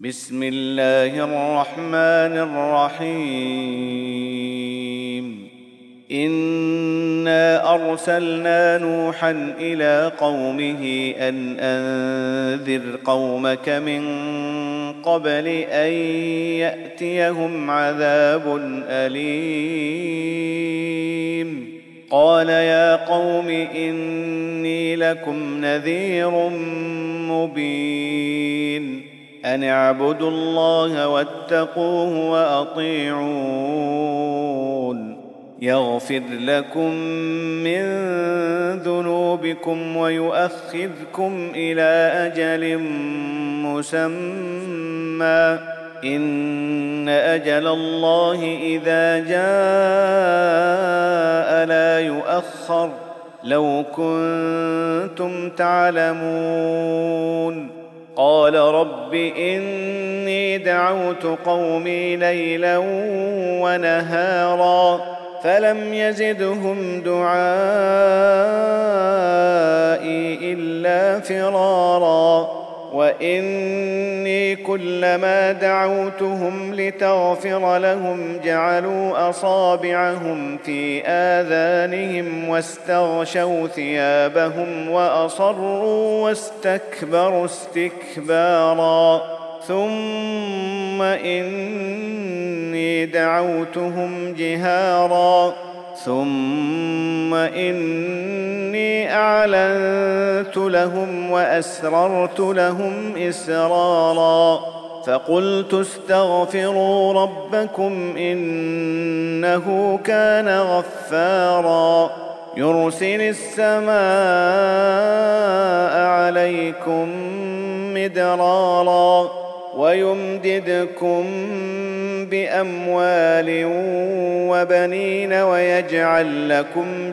بسم الله الرحمن الرحيم. إنا أرسلنا نوحا إلى قومه أن أنذر قومك من قبل أن يأتيهم عذاب أليم. قال يا قوم إني لكم نذير مبين. أن اعبدوا الله واتقوه وأطيعون. يغفر لكم من ذنوبكم ويؤخذكم إلى أجل مسمى. إن أجل الله إذا جاء لا يؤخر. لو كنتم تعلمون. قال رب إني دعوت قومي ليلا ونهارا فلم يزدهم دعائي إلا فرارا واني كلما دعوتهم لتغفر لهم جعلوا اصابعهم في اذانهم واستغشوا ثيابهم واصروا واستكبروا استكبارا ثم اني دعوتهم جهارا ثم اني اعلنت لهم واسررت لهم اسرارا فقلت استغفروا ربكم انه كان غفارا يرسل السماء عليكم مدرارا ويمددكم باموال وبنين ويجعل لكم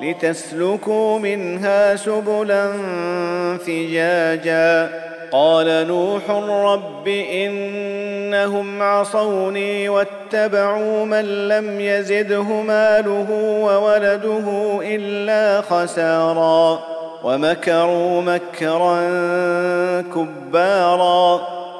لتسلكوا منها سبلا فجاجا. قال نوح رب إنهم عصوني واتبعوا من لم يزده ماله وولده إلا خسارا. ومكروا مكرا كبارا.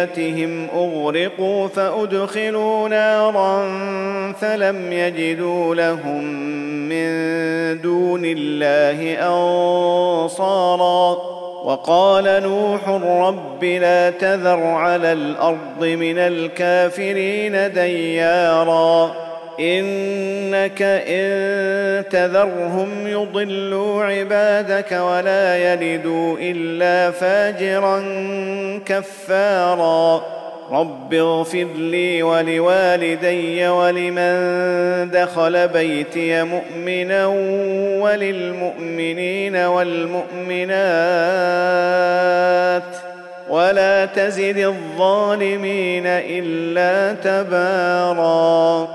خطيئاتهم اغرقوا فادخلوا نارا فلم يجدوا لهم من دون الله انصارا وقال نوح رب لا تذر على الأرض من الكافرين ديارا إنك إن تذرهم يضلوا عبادك ولا يلدوا إلا فاجرا كفارا. رب اغفر لي ولوالدي ولمن دخل بيتي مؤمنا وللمؤمنين والمؤمنات. ولا تزد الظالمين إلا تبارا.